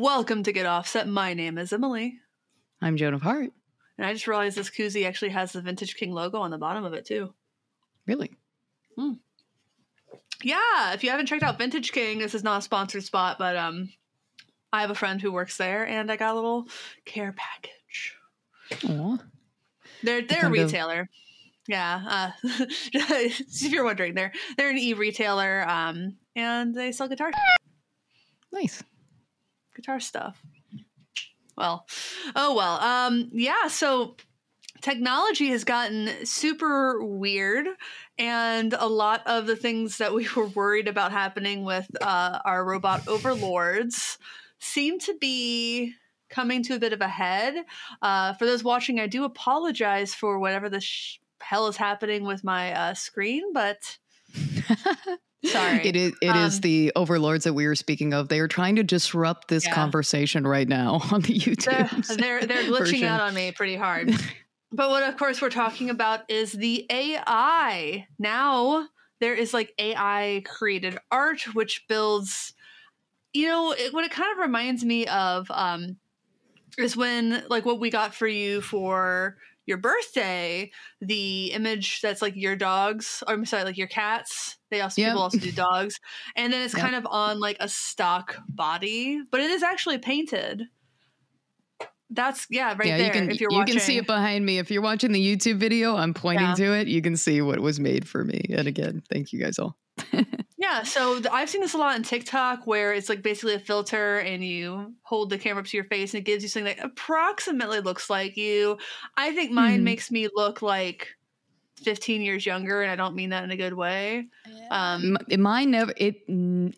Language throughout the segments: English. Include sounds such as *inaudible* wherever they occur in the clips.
Welcome to Get Offset. My name is Emily. I'm Joan of Heart. And I just realized this koozie actually has the Vintage King logo on the bottom of it, too. Really? Hmm. Yeah, if you haven't checked out Vintage King, this is not a sponsored spot, but um, I have a friend who works there, and I got a little care package. Aw. They're they're a kind of- retailer. Yeah, uh, *laughs* if you're wondering, they're they're an e retailer, um, and they sell guitar Nice. Guitar stuff. Well, oh well. Um, yeah, so technology has gotten super weird, and a lot of the things that we *laughs* were worried about happening with uh, our robot overlords seem to be coming to a bit of a head. Uh, for those watching, I do apologize for whatever the sh- hell is happening with my uh, screen, but *laughs* sorry. It is it is Um, the overlords that we were speaking of. They are trying to disrupt this Yeah. conversation right now *laughs* on the they're, YouTube. they're they're glitching out on me pretty hard. *laughs* but what of course we're talking about is the AI. Now there is like AI created art which builds you know, it, what it kind of reminds me of um is when like what we got for you for your birthday, the image that's like your dogs, or I'm sorry, like your cats. They also Yep. people also do *laughs* dogs, and then it's Yep. kind of on like a stock body, but it is actually painted. That's yeah, right yeah, there. you can if you're you watching, can see it behind me. If you're watching the YouTube video, I'm pointing Yeah. to it. You can see what was made for me. And again, thank you guys all. *laughs* Yeah, so th- I've seen this a lot on TikTok where it's like basically a filter and you hold the camera up to your face and it gives you something that approximately looks like you. I think mine Mhm. makes me look like 15 years younger and I don't mean that in a good way. Um M- Mine never it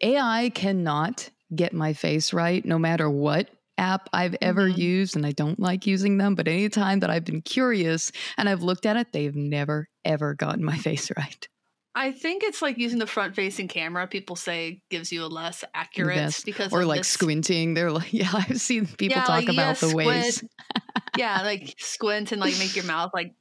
AI cannot get my face right no matter what app I've ever Mhm. used and I don't like using them but anytime that I've been curious and I've looked at it they've never ever gotten my *laughs* face right. I think it's like using the front facing camera people say gives you a less accurate best. because Or like this- squinting they're like *laughs* yeah I've seen people Yeah, talk like, yeah, about the ways. *laughs* yeah, like squint and like make your mouth like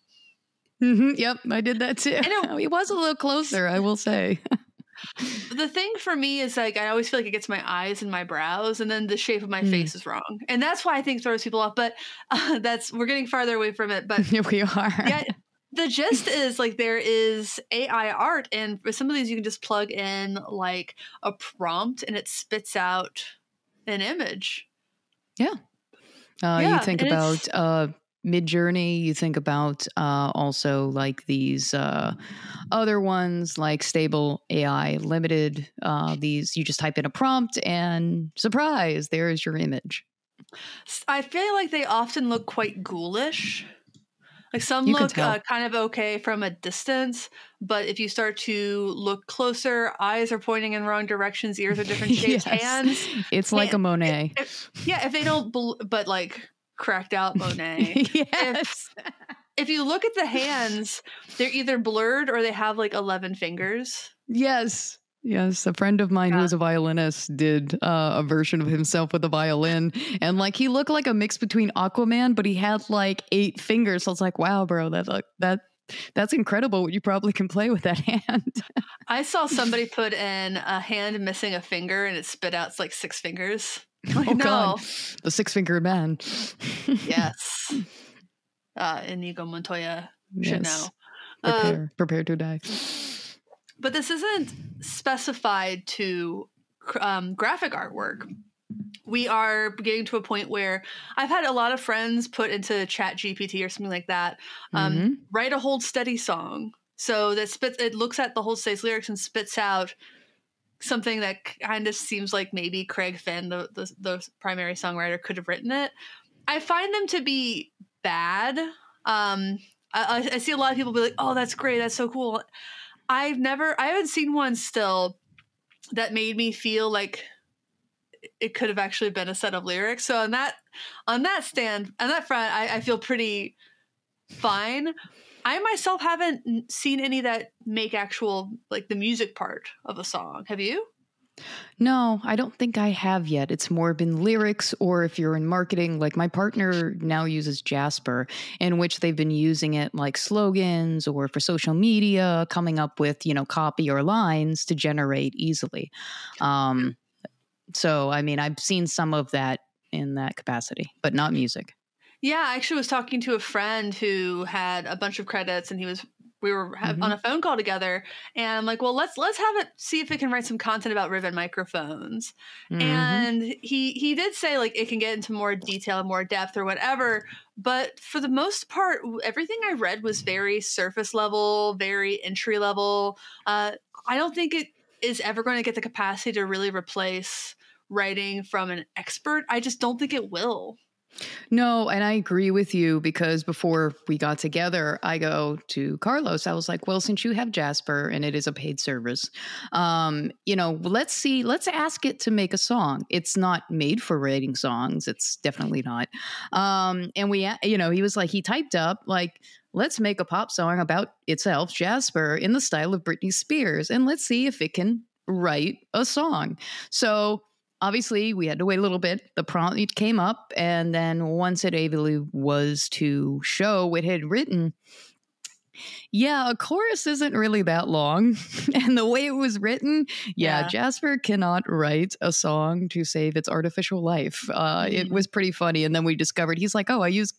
Mhm, yep, I did that too. know- it was a little closer, I will say. *laughs* the thing for me is like I always feel like it gets my eyes and my brows, and then the shape of my Mm. face is wrong, and that's why I think throws people off. But uh, that's we're getting farther away from it. But we are. yeah, the gist *laughs* is like there is AI art, and for some of these you can just plug in like a prompt, and it spits out an image. Uh, Yeah, you think about uh, Midjourney. You think about uh, also like these uh, other ones like Stable AI Limited. Uh, these you just type in a prompt and surprise, there is your image. I feel like they often look quite ghoulish. Like some You look uh, kind of okay from a distance, but if you start to look closer, eyes are pointing in wrong directions, ears are different *laughs* shapes, Yes. hands. It's like a Monet. If, yeah, if they don't, bel but like cracked out Monet. *laughs* yes. if you look at the hands, they're either blurred or they have like 11 fingers. Yes. Yes, a friend of mine Yeah. who is a violinist did uh, a version of himself with a violin, and like he looked like a mix between Aquaman, but he had like eight fingers. So I was like, "Wow, bro, that like that that's incredible. What you probably can play with that *laughs* hand." I saw somebody put in a hand missing a finger and it spit out like six fingers. *laughs* Like, oh no. God, the six fingered man. Yes. *laughs* Uh, Inigo Montoya should Yes. know. Uh, Prepare, prepare to die. But this isn't specified to um, graphic artwork. We are getting to a point where I've had a lot of friends put into Chat GPT or something like that. Um, Mhm. Write a hold steady song. So that spits. It looks at the hold steady's lyrics and spits out something that kind of seems like maybe Craig Finn, the, the the primary songwriter, could have written it. I find them to be bad. Um, I- I see a lot of people be like, "Oh, that's great. That's so cool." I've never, I haven't seen one still that made me feel like it could have actually been a set of lyrics. So on that, on that stand, on that front, I, I feel pretty fine. I myself haven't seen any that make actual like the music part of a song. Have you? No, I don't think I have yet. It's more been lyrics, or if you're in marketing, like my partner now uses Jasper, in which they've been using it like slogans or for social media, coming up with, you know, copy or lines to generate easily. Um, so, I mean, I've seen some of that in that capacity, but not music. Yeah, I actually was talking to a friend who had a bunch of credits and he was we were mm-hmm. on a phone call together and I'm like, well, let's let's have it see if it can write some content about ribbon microphones. Mm-hmm. And he he did say like it can get into more detail, more depth or whatever, but for the most part everything I read was very surface level, very entry level. Uh, I don't think it is ever going to get the capacity to really replace writing from an expert. I just don't think it will. No, and I agree with you because before we got together, I go to Carlos. I was like, "Well, since you have Jasper and it is a paid service, um, you know, let's see, let's ask it to make a song. It's not made for writing songs. It's definitely not." Um, and we, you know, he was like, he typed up like, "Let's make a pop song about itself, Jasper, in the style of Britney Spears, and let's see if it can write a song." So obviously we had to wait a little bit. The prompt came up, and then once it able was to show what it had written, yeah, a chorus isn't really that long. *laughs* and the way it was written, yeah, yeah, Jasper cannot write a song to save its artificial life. Uh, mm-hmm. It was pretty funny. And then we discovered he's like, oh, I used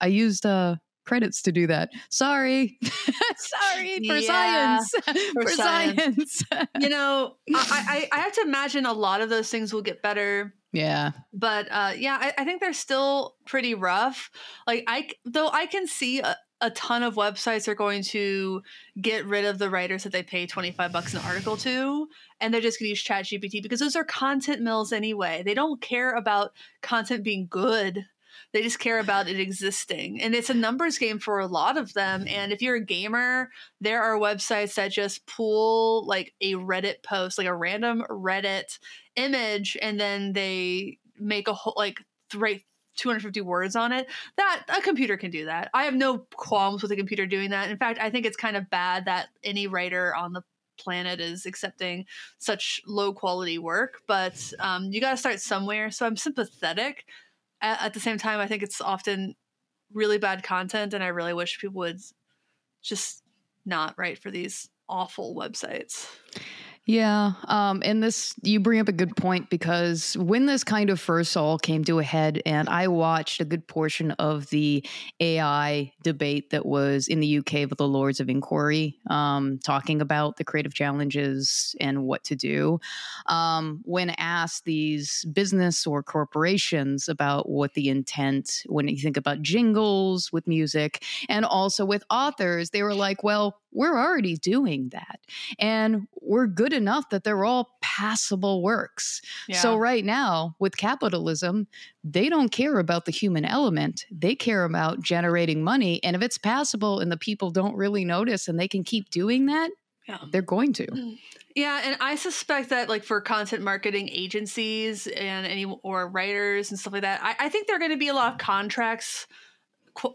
I used uh credits to do that. Sorry. *laughs* Sorry for yeah, science. *laughs* For, for science. science. you know, *laughs* I, I, I have to imagine a lot of those things will get better. Yeah. But uh, yeah, I, I think they're still pretty rough. Like I though I can see a, a ton of websites are going to get rid of the writers that they pay 25 bucks an article to and they're just going to use chat gpt because those are content mills anyway they don't care about content being good they just care about it existing. And it's a numbers game for a lot of them. And if you're a gamer, there are websites that just pull like a Reddit post, like a random Reddit image, and then they make a whole like three 250 words on it. That a computer can do that. I have no qualms with a computer doing that. In fact i think it's kind of bad that any writer on the planet is accepting such low quality work. But um, you got to start somewhere. So i'm sympathetic at, the same time, I think it's often really bad content, and I really wish people would just not write for these awful websites. Yeah. Um, and this, you bring up a good point because when this kind of first all came to a head, and I watched a good portion of the AI debate that was in the UK with the Lords of Inquiry, um, talking about the creative challenges and what to do. Um, when asked these business or corporations about what the intent, when you think about jingles with music and also with authors, they were like, well, we're already doing that. And we're good enough that they're all passable works. Yeah. So, right now, with capitalism, they don't care about the human element. They care about generating money. And if it's passable and the people don't really notice and they can keep doing that, yeah. they're going to. Mm. Yeah, and I suspect that like for content marketing agencies and any or writers and stuff like that, I, I think there are going to be a lot of contracts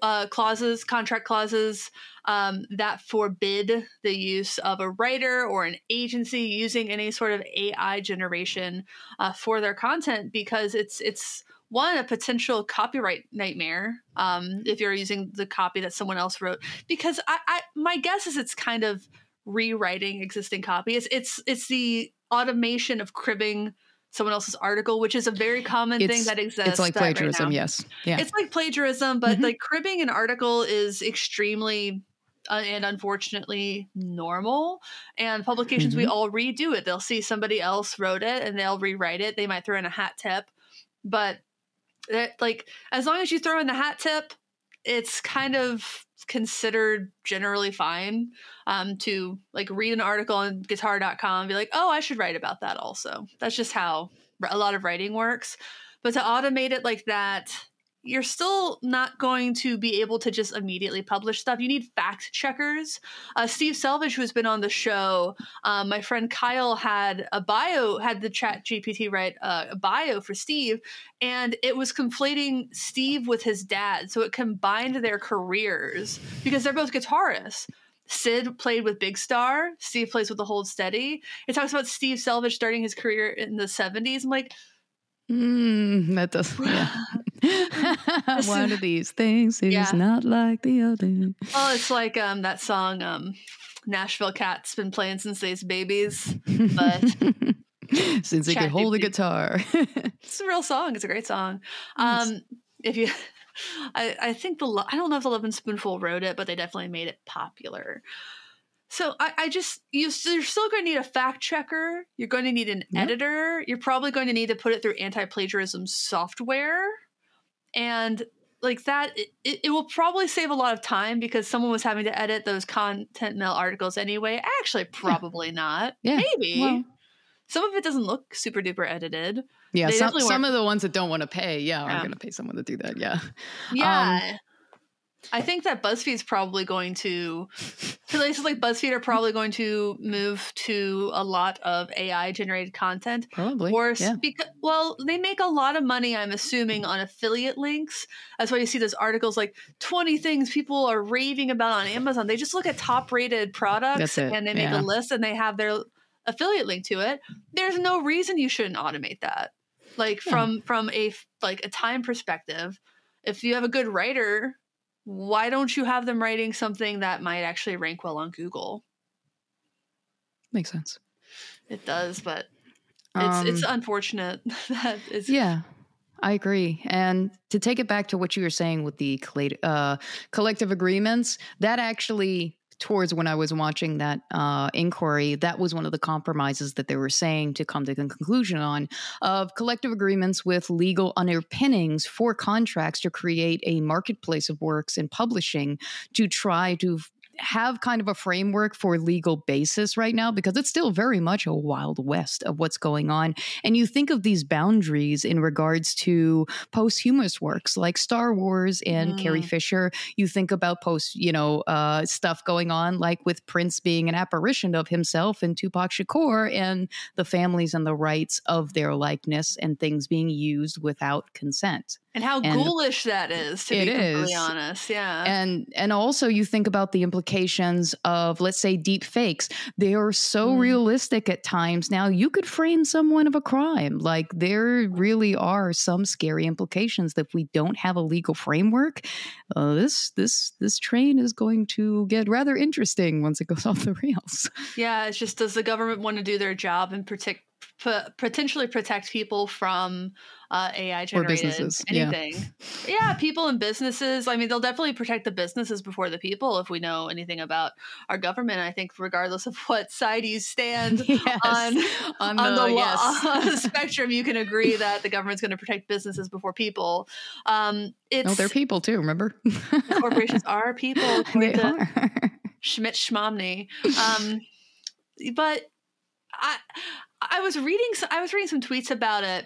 uh, clauses, contract clauses um, that forbid the use of a writer or an agency using any sort of AI generation uh, for their content because it's it's one a potential copyright nightmare um, if you're using the copy that someone else wrote because I, I my guess is it's kind of rewriting existing copy. It's it's it's the automation of cribbing someone else's article, which is a very common it's, thing that exists. It's like plagiarism, right yes. Yeah. It's like plagiarism, but mm-hmm. like cribbing an article is extremely uh, and unfortunately normal. And publications, mm-hmm. we all redo it. They'll see somebody else wrote it and they'll rewrite it. They might throw in a hat tip, but that, like as long as you throw in the hat tip, it's kind of considered generally fine um, to like read an article on guitar.com and be like, oh, I should write about that also. That's just how a lot of writing works. But to automate it like that, you're still not going to be able to just immediately publish stuff. You need fact checkers. Uh, Steve Selvidge, who's been on the show, um, my friend Kyle had a bio, had the Chat GPT write uh, a bio for Steve, and it was conflating Steve with his dad. So it combined their careers because they're both guitarists. Sid played with Big Star. Steve plays with the Hold Steady. It talks about Steve Selvidge starting his career in the 70s. I'm like, Mm, that does. *laughs* Yeah. *laughs* One of these things is yeah. not like the other. Oh, it's like um that song um Nashville Cat's been playing since they's babies, but *laughs* Since they could hold a guitar. it's a real song. It's a great song. Um, if you, I, I think the I don't know if the Lovin' Spoonful wrote it, but they definitely made it popular. So I, I just you, you're still going to need a fact checker. You're going to need an Yeah. editor. You're probably going to need to put it through anti-plagiarism software, and like that, it, it, will probably save a lot of time because someone was having to edit those content mail articles anyway. Actually, probably not. Yeah, Maybe. well- Some of it doesn't look super duper edited. Yeah, They some, some of the ones that don't want to pay, yeah, Yeah. are going to pay someone to do that. Yeah. Yeah. Um, I think that BuzzFeed's probably going to places like BuzzFeed are probably going to move to a lot of AI generated content. Probably. Or yeah. because well, they make a lot of money, I'm assuming, on affiliate links. That's why you see those articles like 20 things people are raving about on Amazon. They just look at top rated products and they make yeah. a list and they have their affiliate link to it. There's no reason you shouldn't automate that. Like Yeah. from from a like a time perspective, if you have a good writer, why don't you have them writing something that might actually rank well on Google? Makes sense. It does, but it's it's Um, unfortunate *laughs* that it's Yeah, I agree. And to take it back to what you were saying with the uh, collective agreements, that actually, towards when I was watching that uh, inquiry, that was one of the compromises that they were saying to come to the conclusion on of collective agreements with legal underpinnings for contracts to create a marketplace of works in publishing to try to have kind of a framework for legal basis right now because it's still very much a wild west of what's going on and you think of these boundaries in regards to posthumous works like Star Wars and Carrie Mm. Fisher. You think about post, you know, uh, stuff going on like with Prince being an apparition of himself and Tupac Shakur and the families and the rights of their likeness and things being used without consent. And how and- ghoulish that is to be completely is. honest. Yeah. and and also you think about the implications of let's say deep fakes they are so Mm. realistic at times now you could frame someone of a crime like there really are some scary implications that if we don't have a legal framework uh, this this this train is going to get rather interesting once it goes *laughs* off the rails Yeah, it's just does the government want to do their job and protect p- potentially protect people from uh, AI generated businesses, yeah. anything? Yeah. people and businesses. I mean, they'll definitely protect the businesses before the people if we know anything about our government. I think, regardless of *laughs* what side you stand *laughs* yes on on, on the, the, yes *laughs* spectrum, you can agree that the government's going to protect businesses before people. Um, it's no they're people too remember corporations are people. they are Schmidt Schmomney. Um, but I I was reading s- I was reading some tweets about it,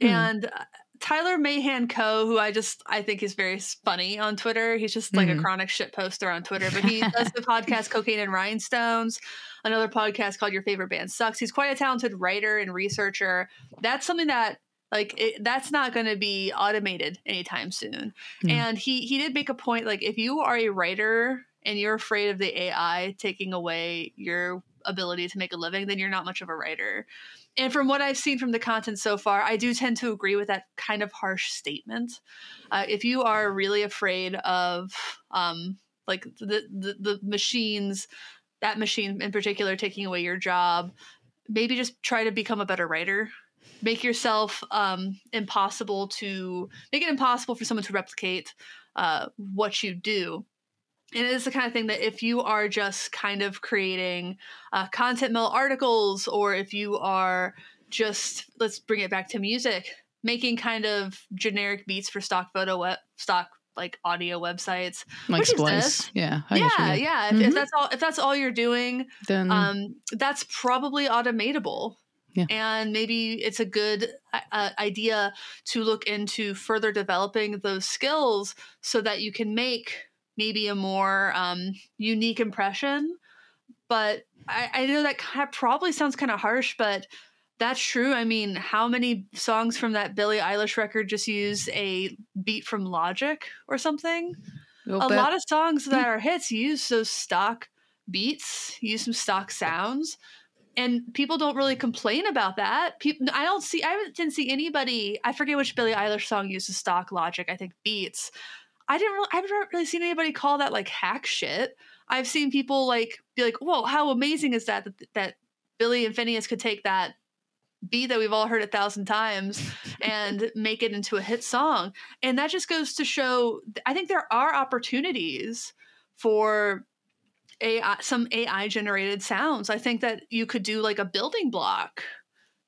Hmm. and uh, Tyler Mahan Coe, who I just I think is very funny on Twitter. He's just like Mhm. a chronic shit poster on Twitter, but he *laughs* does the podcast Cocaine and Rhinestones, another podcast called Your Favorite Band Sucks. He's quite a talented writer and researcher. That's something that like it, that's not going to be automated anytime soon. Yeah. And he he did make a point like if you are a writer and you're afraid of the AI taking away your ability to make a living, then you're not much of a writer. And from what I've seen from the content so far, I do tend to agree with that kind of harsh statement. Uh, if you are really afraid of um, like the, the the machines, that machine in particular taking away your job, maybe just try to become a better writer. Make yourself um, impossible to make it impossible for someone to replicate uh, what you do. And it is the kind of thing that if you are just kind of creating uh, content mill articles, or if you are just let's bring it back to music, making kind of generic beats for stock photo web, stock like audio websites. like splice this? yeah I yeah, yeah. If, if Mhm. that's all, if that's all you're doing, then um, that's probably automatable. Yeah. And maybe it's a good uh, idea to look into further developing those skills so that you can make maybe a more um, unique impression. But I, I know that kind of probably sounds kind of harsh, but that's true. I mean, how many songs from that Billie Eilish record just use a beat from Logic or something? A lot of songs that are hits use those stock beats, use some stock sounds, and people don't really complain about that. People, I don't see, I didn't see anybody. I forget which Billie Eilish song uses stock Logic. I think beats. I didn't. Really, I haven't really seen anybody call that like hack shit. I've seen people like be like, "Whoa, how amazing is that that, that Billie and Phineas could take that beat that we've all heard a thousand times and *laughs* make it into a hit song. And that just goes to show I think there are opportunities for AI some AI generated sounds. I think that you could do like a building block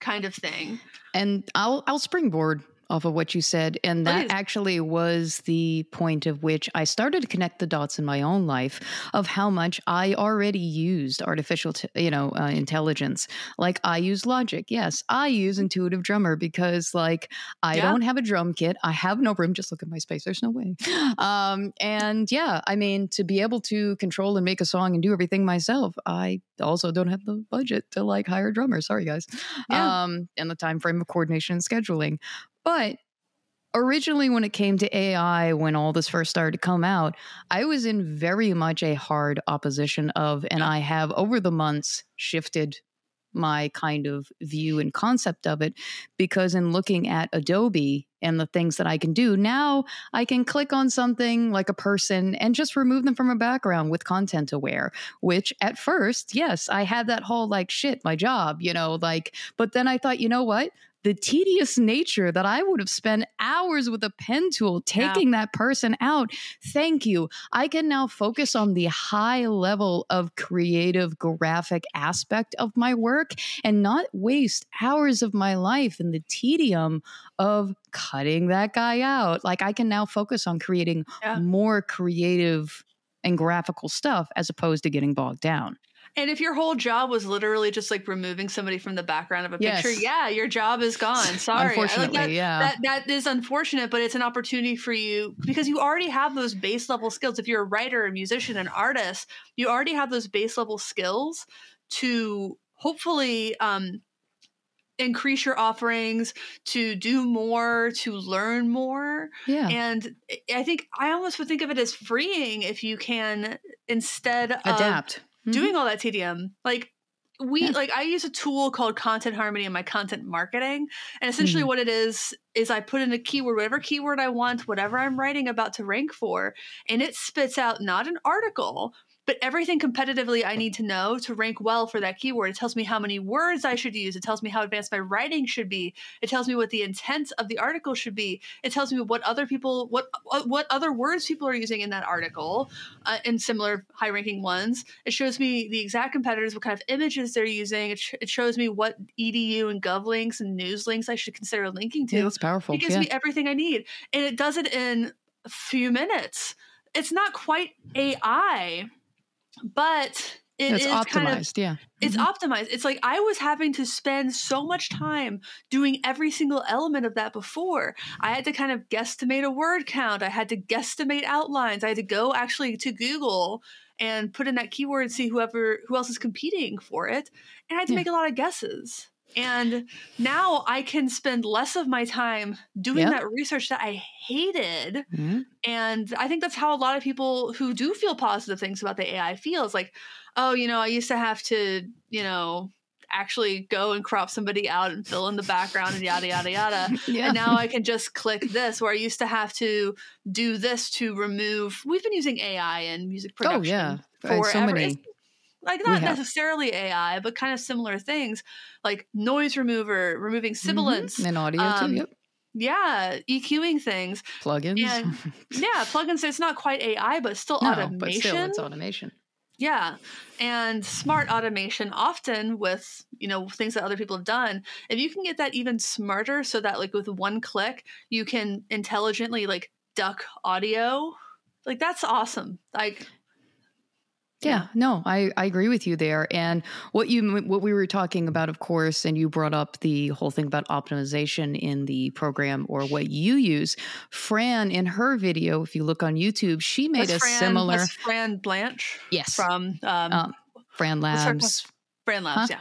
kind of thing. And I'll I'll springboard off of what you said. And that Please. actually was the point of which I started to connect the dots in my own life of how much I already used artificial, t- you know, uh, intelligence. Like I use Logic. Yes, I use Intuitive Drummer because like I Yeah. don't have a drum kit. I have no room. Just look at my space. There's no way. *gasps* Um, and yeah, I mean, to be able to control and make a song and do everything myself, I also don't have the budget to like hire a drummer. Sorry, guys. Yeah. Um, and the time frame of coordination and scheduling. But originally, when it came to AI, when all this first started to come out, I was in very much a hard opposition of, and I have over the months shifted my kind of view and concept of it because in looking at Adobe and the things that I can do now I can click on something like a person and just remove them from a background with content aware which at first yes I had that whole like shit my job you know like but then I thought you know what the tedious nature that I would have spent hours with a pen tool Yeah. taking that person out thank you I can now focus on the high level of creative graphic aspect of my work and not waste hours of my life in the tedium of cutting that guy out. Like I can now focus on creating Yeah. more creative and graphical stuff as opposed to getting bogged down. And if your whole job was literally just like removing somebody from the background of a Yes. picture, yeah, your job is gone. *laughs* Sorry. I- like, Unfortunately, that, yeah. that that is unfortunate, but it's an opportunity for you because you already have those base level skills. If you're a writer, a musician, an artist, you already have those base level skills to hopefully um, increase your offerings, to do more, to learn more. yeah. And I think I almost would think of it as freeing if you can instead of Mhm. doing all that TDM. Like we Yeah. like I use a tool called Content Harmony in my content marketing. And essentially Mhm. what it is is I put in a keyword, whatever keyword I want, whatever I'm writing about to rank for, and it spits out not an article, but everything competitively I need to know to rank well for that keyword. It tells me how many words I should use. It tells me how advanced my writing should be. It tells me what the intent of the article should be. It tells me what other people, what what other words people are using in that article, uh, and similar high-ranking ones. It shows me the exact competitors, what kind of images they're using. It, sh- it shows me what edu and gov links and news links I should consider linking to. Yeah, that's powerful. It gives yeah. me everything I need, and it does it in a few minutes. It's not quite AI, but it it's is optimized. kind of yeah. it's Mhm. optimized. It's like I was having to spend so much time doing every single element of that before. I had to kind of guesstimate a word count. I had to guesstimate outlines. I had to go actually to Google and put in that keyword and see whoever who else is competing for it. And I had to Yeah. make a lot of guesses. And now I can spend less of my time doing Yep. that research that I hated. Mhm. And I think that's how a lot of people who do feel positive things about the AI feels like, oh, you know, I used to have to, you know, actually go and crop somebody out and fill in the background and yada yada yada. *laughs* Yeah. And now I can just click this where I used to have to do this to remove we've been using AI in music production. oh yeah. for so many. It's- like not necessarily AI, but kind of similar things like noise remover, removing sibilance. Mhm. And audio um, too. Yep. Yeah, EQing things. Plugins. and- Yeah, plugins. It's not quite AI, but still *laughs* no, automation. but still, it's automation. Yeah. And smart automation often with, you know, things that other people have done. If you can get that even smarter so that like with one click you can intelligently like duck audio, like that's awesome. Like Yeah, no, I, I agree with you there. And what you what we were talking about, of course, and you brought up the whole thing about optimization in the program or what you use. Fran in her video, if you look on YouTube, she made a Fran, similar Fran Blanche yes from um, Um, Fran Labs. Fran Labs, yeah.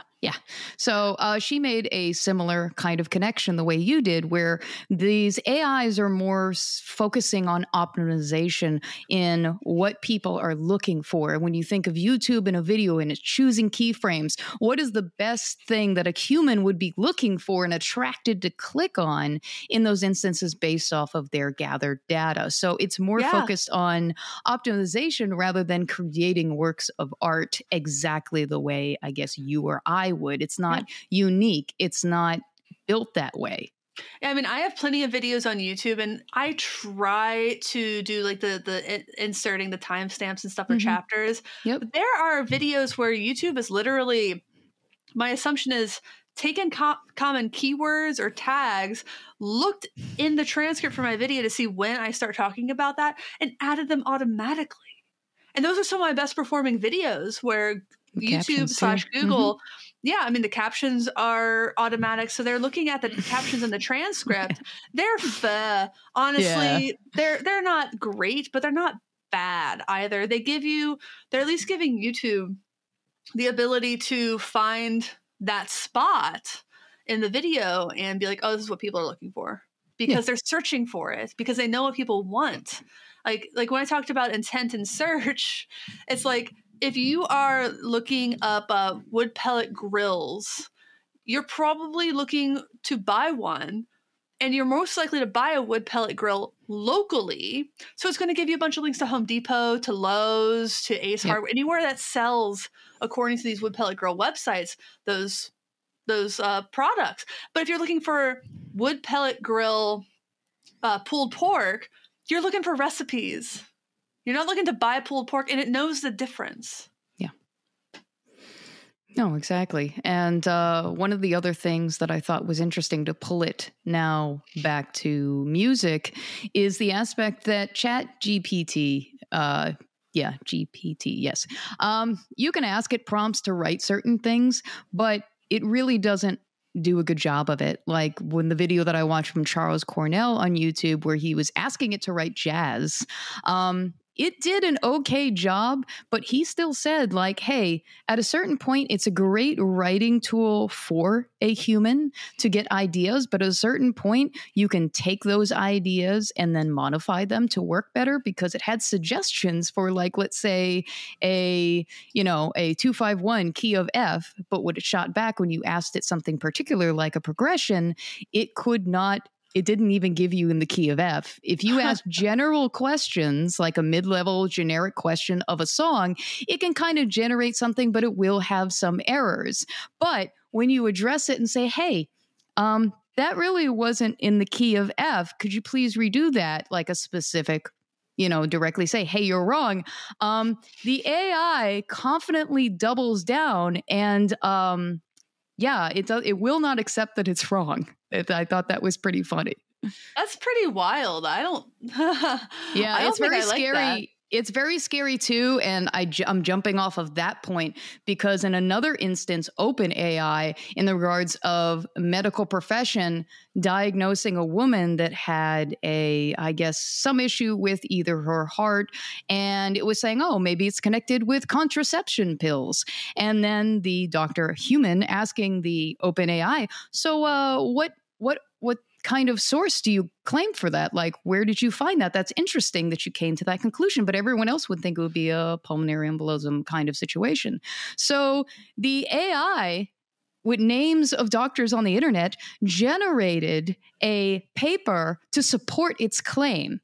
So uh, she made a similar kind of connection the way you did, where these AIs are more s- focusing on optimization in what people are looking for. When you think of YouTube and a video and it's choosing keyframes, what is the best thing that a human would be looking for and attracted to click on in those instances based off of their gathered data? So it's more Yeah. focused on optimization rather than creating works of art exactly the way I guess you or I would. It's not yeah. unique. It's not built that way. Yeah, I mean, I have plenty of videos on YouTube, and I try to do like the the inserting the timestamps and stuff for mm-hmm. chapters. Yep. But there are videos where YouTube is literally. My assumption is taken co- common keywords or tags, looked in the transcript for my video to see when I start talking about that, and added them automatically. And those are some of my best performing videos where YouTube slash Google. Mm-hmm. Yeah, I mean the captions are automatic, so they're looking at the *laughs* captions in the transcript. They're fair. Honestly, yeah. they're they're not great, but they're not bad either. They give you they're at least giving YouTube the ability to find that spot in the video and be like, oh, this is what people are looking for because yeah. they're searching for it because they know what people want. Like like when I talked about intent and search, it's like if you are looking up uh, wood pellet grills, you're probably looking to buy one and you're most likely to buy a wood pellet grill locally. So it's going to give you a bunch of links to Home Depot, to Lowe's, to Ace yep. Hardware, anywhere that sells, according to these wood pellet grill websites, those those uh, products. But if you're looking for wood pellet grill uh, pulled pork, you're looking for recipes. You're not looking to buy pulled pork, and it knows the difference. Yeah. No, exactly. And uh, one of the other things that I thought was interesting to pull it now back to music is the aspect that Chat GPT, uh, yeah, GPT, yes. Um, you can ask it prompts to write certain things, but it really doesn't do a good job of it. Like when the video that I watched from Charles Cornell on YouTube, where he was asking it to write jazz, um, it did an okay job, but he still said, like, hey, at a certain point, it's a great writing tool for a human to get ideas. But at a certain point, you can take those ideas and then modify them to work better because it had suggestions for, like, let's say a, you know, a 251 key of F. But what it shot back when you asked it something particular, like a progression, it could not it didn't even give you in the key of F. If you *laughs* ask general questions, like a mid level generic question of a song, it can kind of generate something, but it will have some errors. But when you address it and say, hey, um, that really wasn't in the key of F, could you please redo that like a specific you know directly say hey you're wrong um, the ai confidently doubles down and um, yeah, it does. It will not accept that it's wrong. I thought that was pretty funny. That's pretty wild. I don't. *laughs* yeah, I don't it's very scary. Like it's very scary too. And I, am jumping off of that point because in another instance, OpenAI, in the regards of medical profession, diagnosing a woman that had a, I guess, some issue with either her heart, and it was saying, oh, maybe it's connected with contraception pills. And then the doctor, human, asking the OpenAI, so uh, what, what kind of source do you claim for that? Like, where did you find that? That's interesting that you came to that conclusion, but everyone else would think it would be a pulmonary embolism kind of situation. So the AI with names of doctors on the internet generated a paper to support its claim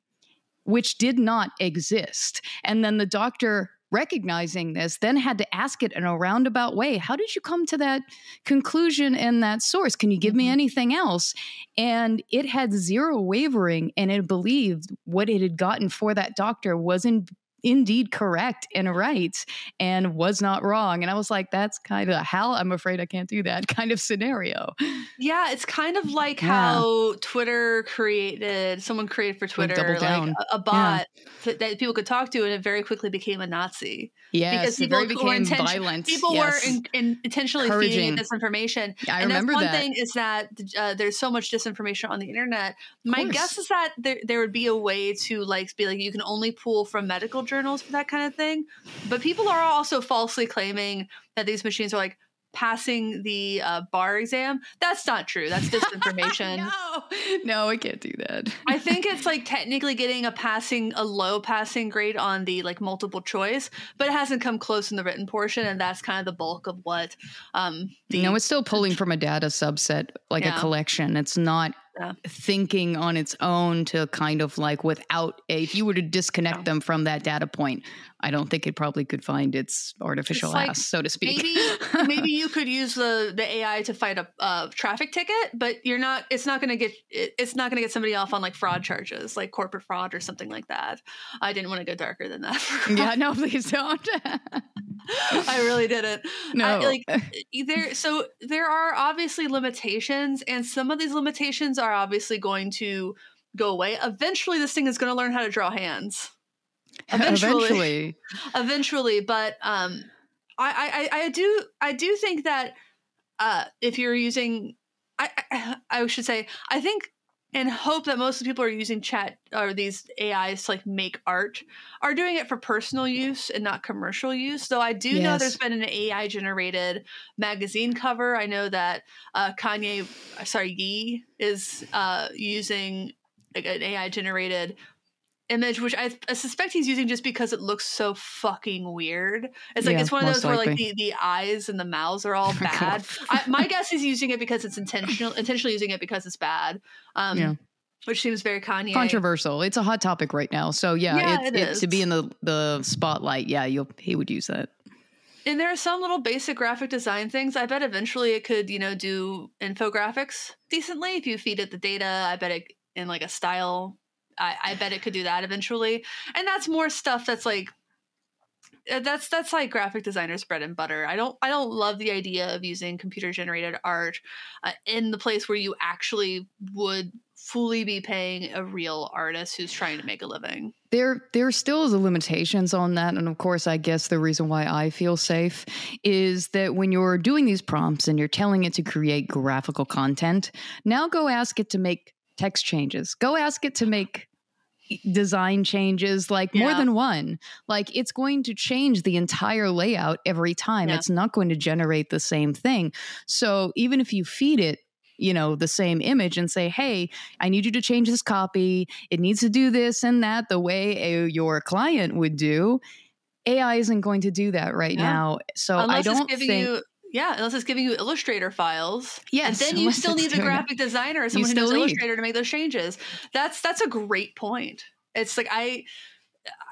which did not exist and then the doctor recognizing this, then had to ask it in a roundabout way. How did you come to that conclusion and that source? Can you give me mm-hmm. anything else? And it had zero wavering and it believed what it had gotten for that doctor was in indeed correct and right and was not wrong. And I was like, that's kind of HAL. I'm afraid I can't do that *laughs* kind of scenario. Yeah, it's kind of like yeah. how Twitter created, someone created for Twitter, like a, a, bot yeah. that people could talk to, and it very quickly became a Nazi. Yes, because people it very became violent. People yes. were in, in intentionally Encouraging. feeding disinformation. Yeah, I and remember one that. thing is that uh, there's so much disinformation on the internet. My guess is that there, there would be a way to like be like you can only pull from medical journals for that kind of thing. But people are also falsely claiming that these machines are like passing the uh, bar exam. That's not true. That's *laughs* disinformation. no, no, I can't do that. I think *laughs* it's like technically getting a passing, a low passing grade on the like multiple choice, but it hasn't come close in the written portion, and that's kind of the bulk of what. Um, the, no, it's still pulling from a data subset, like yeah. a collection. It's not yeah. thinking on its own to kind of like without a, if you were to disconnect yeah. them from that data point, I don't think it probably could find its artificial it's ass, so to speak. Maybe maybe you could use the the AI to fight a, a traffic ticket, but you're not. It's not going to get. It, it's not going to get somebody off on like fraud charges, like corporate fraud or something like that. I didn't want to go darker than that. *laughs* yeah, no, please don't. *laughs* *laughs* I really didn't. No, I, like *laughs* there. So there are obviously limitations, and some of these limitations are obviously going to go away. Eventually, this thing is going to learn how to draw hands. *laughs* Eventually, eventually, eventually. But um, I, I, I do, I do think that uh, if you're using, I, I, I should say, I think and hope that most of the people who are using chat or these AIs to like make art are doing it for personal use and not commercial use. Though I do yes. know there's been an AI generated magazine cover. I know that uh, Kanye, sorry, Ye is uh, using an AI generated image, which I, I, suspect he's using just because it looks so fucking weird. It's like yeah, it's one of those likely. where like the, the eyes and the mouths are all *laughs* bad. I, my guess is using it because it's intentional, intentionally using it because it's bad. Um, yeah. Which seems very Kanye controversial. It's a hot topic right now, so yeah, yeah it, it, to be in the the spotlight, yeah, you'll he would use that. And there are some little basic graphic design things. I bet eventually it could, you know, do infographics decently if you feed it the data. I bet it in like a style I, I bet it could do that eventually. And that's more stuff that's like uh, that's that's like graphic designers bread and butter. I don't i don't love the idea of using computer generated art uh, in the place where you actually would fully be paying a real artist who's trying to make a living. There there still is limitations on that and of course i guess the reason why i feel safe is that when you're doing these prompts and you're telling it to create graphical content now go ask it to make text changes. Go ask it to make design changes like yeah. more than one like it's going to change the entire layout every time yeah. it's not going to generate the same thing so even if you feed it you know the same image and say hey i need you to change this copy it needs to do this and that the way a, your client would do ai isn't going to do that right yeah. now so unless i don't think you- yeah, unless it's giving you Illustrator files. Yes, and then you still need a graphic designer or someone who knows Illustrator to make those changes. That's that's a great point. It's like I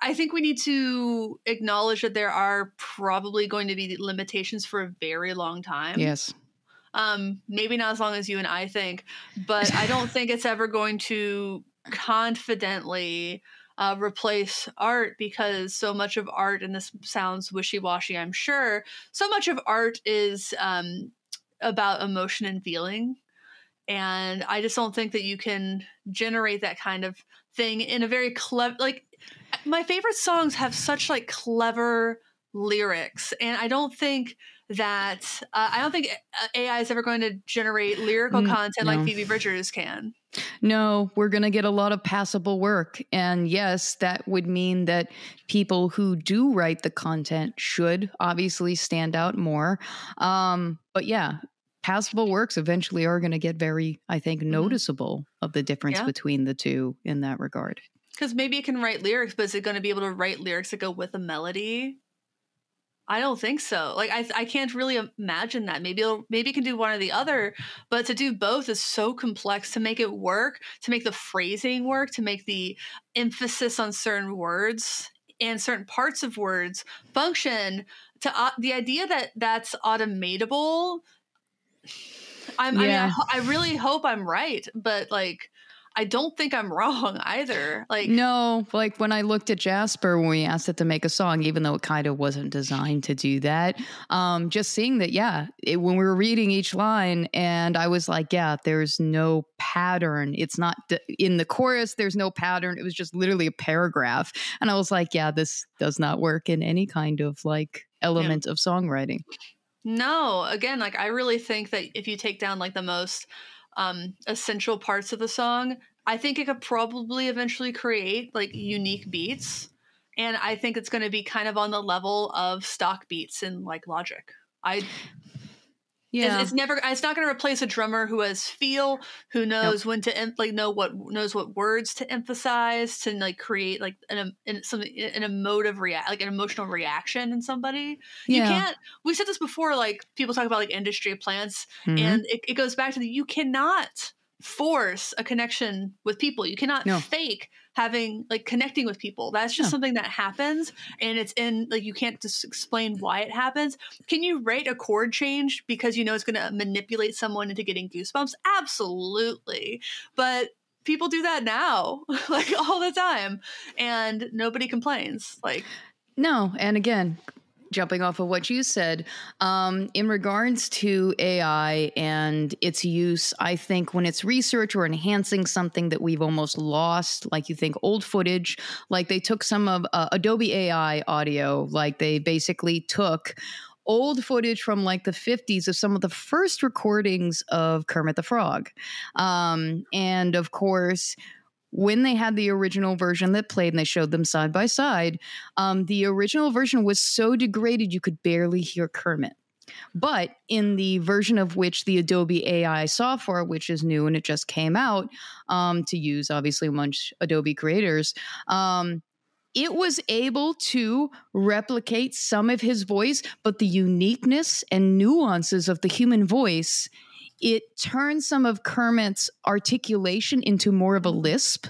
I think we need to acknowledge that there are probably going to be limitations for a very long time. Yes. Um, maybe not as long as you and I think, but I don't think it's ever going to confidently uh, replace art because so much of art, and this sounds wishy washy, I'm sure, so much of art is um, about emotion and feeling. And I just don't think that you can generate that kind of thing in a very clever, like, my favorite songs have such like clever lyrics. And I don't think that, uh, I don't think uh, AI is ever going to generate lyrical mm, content no. like Phoebe Bridgers can. No, we're going to get a lot of passable work. And yes, that would mean that people who do write the content should obviously stand out more. Um, but yeah, passable works eventually are going to get very, I think, mm-hmm. noticeable of the difference yeah. between the two in that regard. Because maybe it can write lyrics, but is it going to be able to write lyrics that go with a melody? I don't think so. Like I, I can't really imagine that. Maybe it'll, maybe it can do one or the other, but to do both is so complex. To make it work, to make the phrasing work, to make the emphasis on certain words and certain parts of words function. To uh, the idea that that's automatable. I'm, yeah. I mean, I, I really hope I'm right, but like I don't think I'm *laughs* wrong either. Like No, like when I looked at Jasper when we asked it to make a song, even though it kind of wasn't designed to do that, um, just seeing that, yeah, it, when we were reading each line, and I was like, yeah, there's no pattern. It's not d- in the chorus. There's no pattern. It was just literally a paragraph, and I was like, yeah, this does not work in any kind of like element yeah. of songwriting. No, again, like I really think that if you take down like the most um, essential parts of the song, I think it could probably eventually create like unique beats. And I think it's going to be kind of on the level of stock beats in like Logic. I yeah, it's, it's never. It's not going to replace a drummer who has feel, who knows nope. when to em- like know what knows what words to emphasize to like create like an, an some an emotive react like an emotional reaction in somebody. Yeah. You can't. We said this before. Like people talk about like industry plants, mm-hmm. and it, it goes back to the you cannot force a connection with people. You cannot No. fake having like connecting with people. That's just No. something that happens and it's in like you can't just explain why it happens. Can you rate a chord change because you know it's going to manipulate someone into getting goosebumps? Absolutely. But people do that now *laughs* like all the time and nobody complains. Like No, and again, jumping off of what you said, um, in regards to AI and its use, I think when it's research or enhancing something that we've almost lost, like you think old footage, like they took some of uh, Adobe AI audio, like they basically took old footage from like the 50s of some of the first recordings of Kermit the Frog. Um, and of course, when they had the original version that played and they showed them side by side, um, the original version was so degraded you could barely hear Kermit. But in the version of which the Adobe AI software, which is new and it just came out um, to use, obviously, amongst Adobe creators, um, it was able to replicate some of his voice, but the uniqueness and nuances of the human voice, it turns some of Kermit's articulation into more of a lisp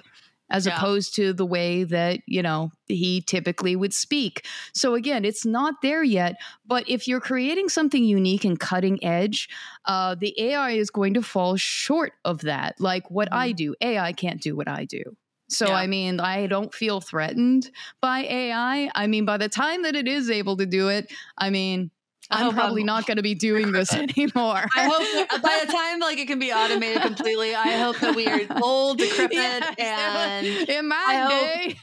as Yeah. opposed to the way that, you know, he typically would speak. So again, it's not there yet, but if you're creating something unique and cutting edge, uh, the AI is going to fall short of that. Like what I do, AI can't do what I do. So, Yeah. I mean, I don't feel threatened by AI. I mean, by the time that it is able to do it, I mean, I'm hope probably not going to be doing this *laughs* anymore. I hope by the *laughs* time like it can be automated completely, I hope that we are old, *laughs* decrepit, Yes, and in my I day,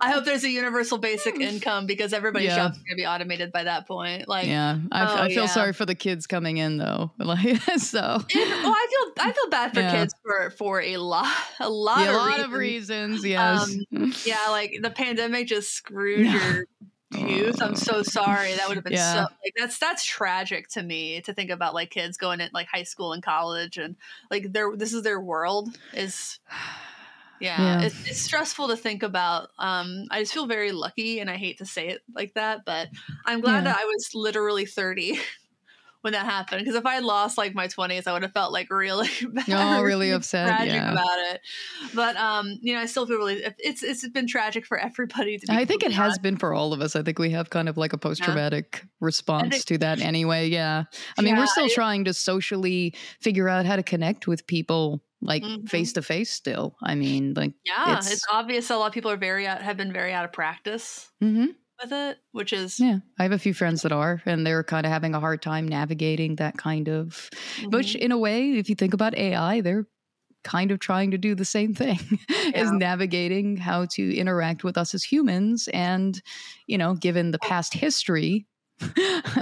I hope there's a universal basic income because everybody's Yeah. jobs gonna be automated by that point. Like, yeah, I, Oh, I feel yeah. sorry for the kids coming in though. Like so, well, I feel I feel bad for Yeah. kids for for a lot a lot Yeah, a of lot reasons. of reasons. Um, yes, Yeah, like the pandemic just screwed your youth. I'm so sorry. That would have been Yeah. so like that's that's tragic to me to think about like kids going at like high school and college and like their this is their world is *sighs* yeah, Yeah. It's, it's stressful to think about. Um, I just feel very lucky, and I hate to say it like that, but I'm glad Yeah. that I was literally 30 *laughs* when that happened. Because if I had lost like my 20s, I would have felt like really *laughs* bad, Oh, really upset, tragic yeah. about it. But um, you know, I still feel really. It's it's been tragic for everybody. I think it has been for all of us. I think we have kind of like a post traumatic response think- to that anyway. Yeah. I mean, Yeah, we're still I- trying to socially figure out how to connect with people like face to face still. I mean, like, Yeah, it's, it's- obvious a lot of people are very out, have been very out of practice mhm. With it, which is yeah, I have a few friends that are, and they're kind of having a hard time navigating that kind of, which Mhm. in a way, if you think about AI, they're kind of trying to do the same thing *laughs* is Yeah. navigating how to interact with us as humans and you know given the past history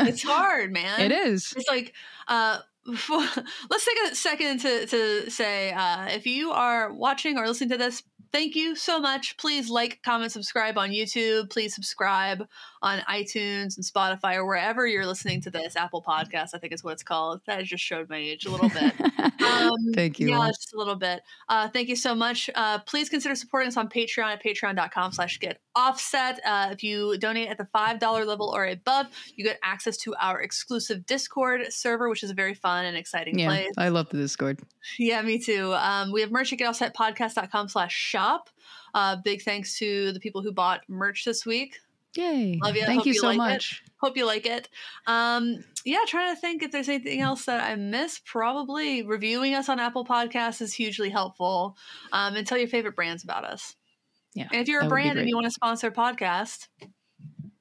it's *laughs* hard, man. it is It's like, uh, *laughs* let's take a second to, to say uh, if you are watching or listening to this, thank you so much. Please like, comment, subscribe on YouTube. Please subscribe on iTunes and Spotify or wherever you're listening to this. Apple Podcast, I think is what it's called. That just showed my age a little bit. *laughs* Um, thank you Yeah, just a little bit. Uh, thank you so much. Uh, please consider supporting us on Patreon at patreon.com slash get offset. Uh, if you donate at the $5 level or above, you get access to our exclusive Discord server, which is a very fun and exciting yeah place. i love the discord Yeah, me too. Um, we have merch at getoffsetpodcast.com slash shop. Uh, big thanks to the people who bought merch this week. Yay Love you. thank Hope you you so like it. much Hope you like it. Um, yeah, trying to think if there's anything else that I missed. Probably reviewing us on Apple Podcasts is hugely helpful. Um, and tell your favorite brands about us. yeah And if you're a that would be brand and you want to sponsor a podcast,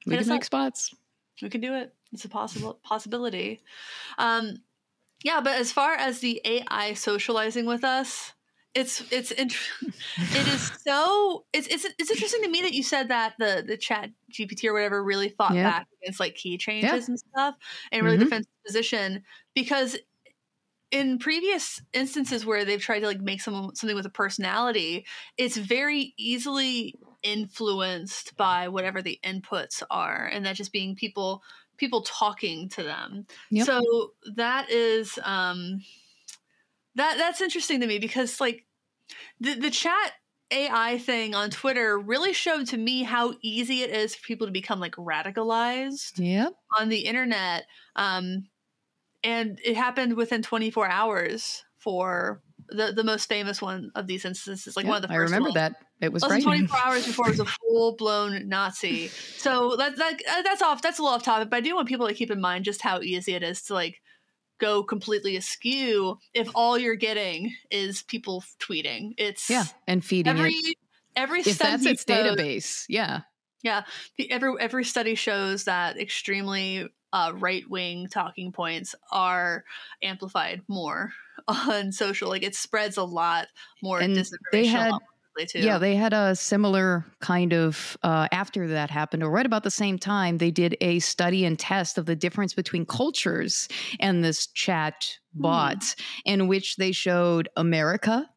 we can make up. spots we can do it. It's a possible possibility. Um, yeah, but as far as the AI socializing with us, it's it's int- *laughs* it is so it's it's it's interesting to me that you said that the the chat GPT or whatever really fought Yeah. back against like key changes Yeah. and stuff and really Mhm. defends position because in previous instances where they've tried to like make someone something with a personality, it's very easily influenced by whatever the inputs are, and that just being people people talking to them. Yep. So that is um that that's interesting to me because like the the chat AI thing on Twitter really showed to me how easy it is for people to become like radicalized yep on the internet um and it happened within 24 hours for the the most famous one of these instances, like Yeah, one of the I remember ones. that. It was Less 24 hours before it was a full blown Nazi. So that, that uh, that's off. That's a little off topic, but I do want people to keep in mind just how easy it is to like go completely askew if all you're getting is people tweeting. It's Yeah, and feeding every it. every If that's study its shows- database, yeah. the- every every study shows that extremely uh, right wing talking points are amplified more *laughs* on social. Like it spreads a lot more And they had- quickly, Yeah, they had a similar kind of uh, after that happened, or right about the same time, they did a study and test of the difference between cultures and this chat Hmm. bot, in which they showed America.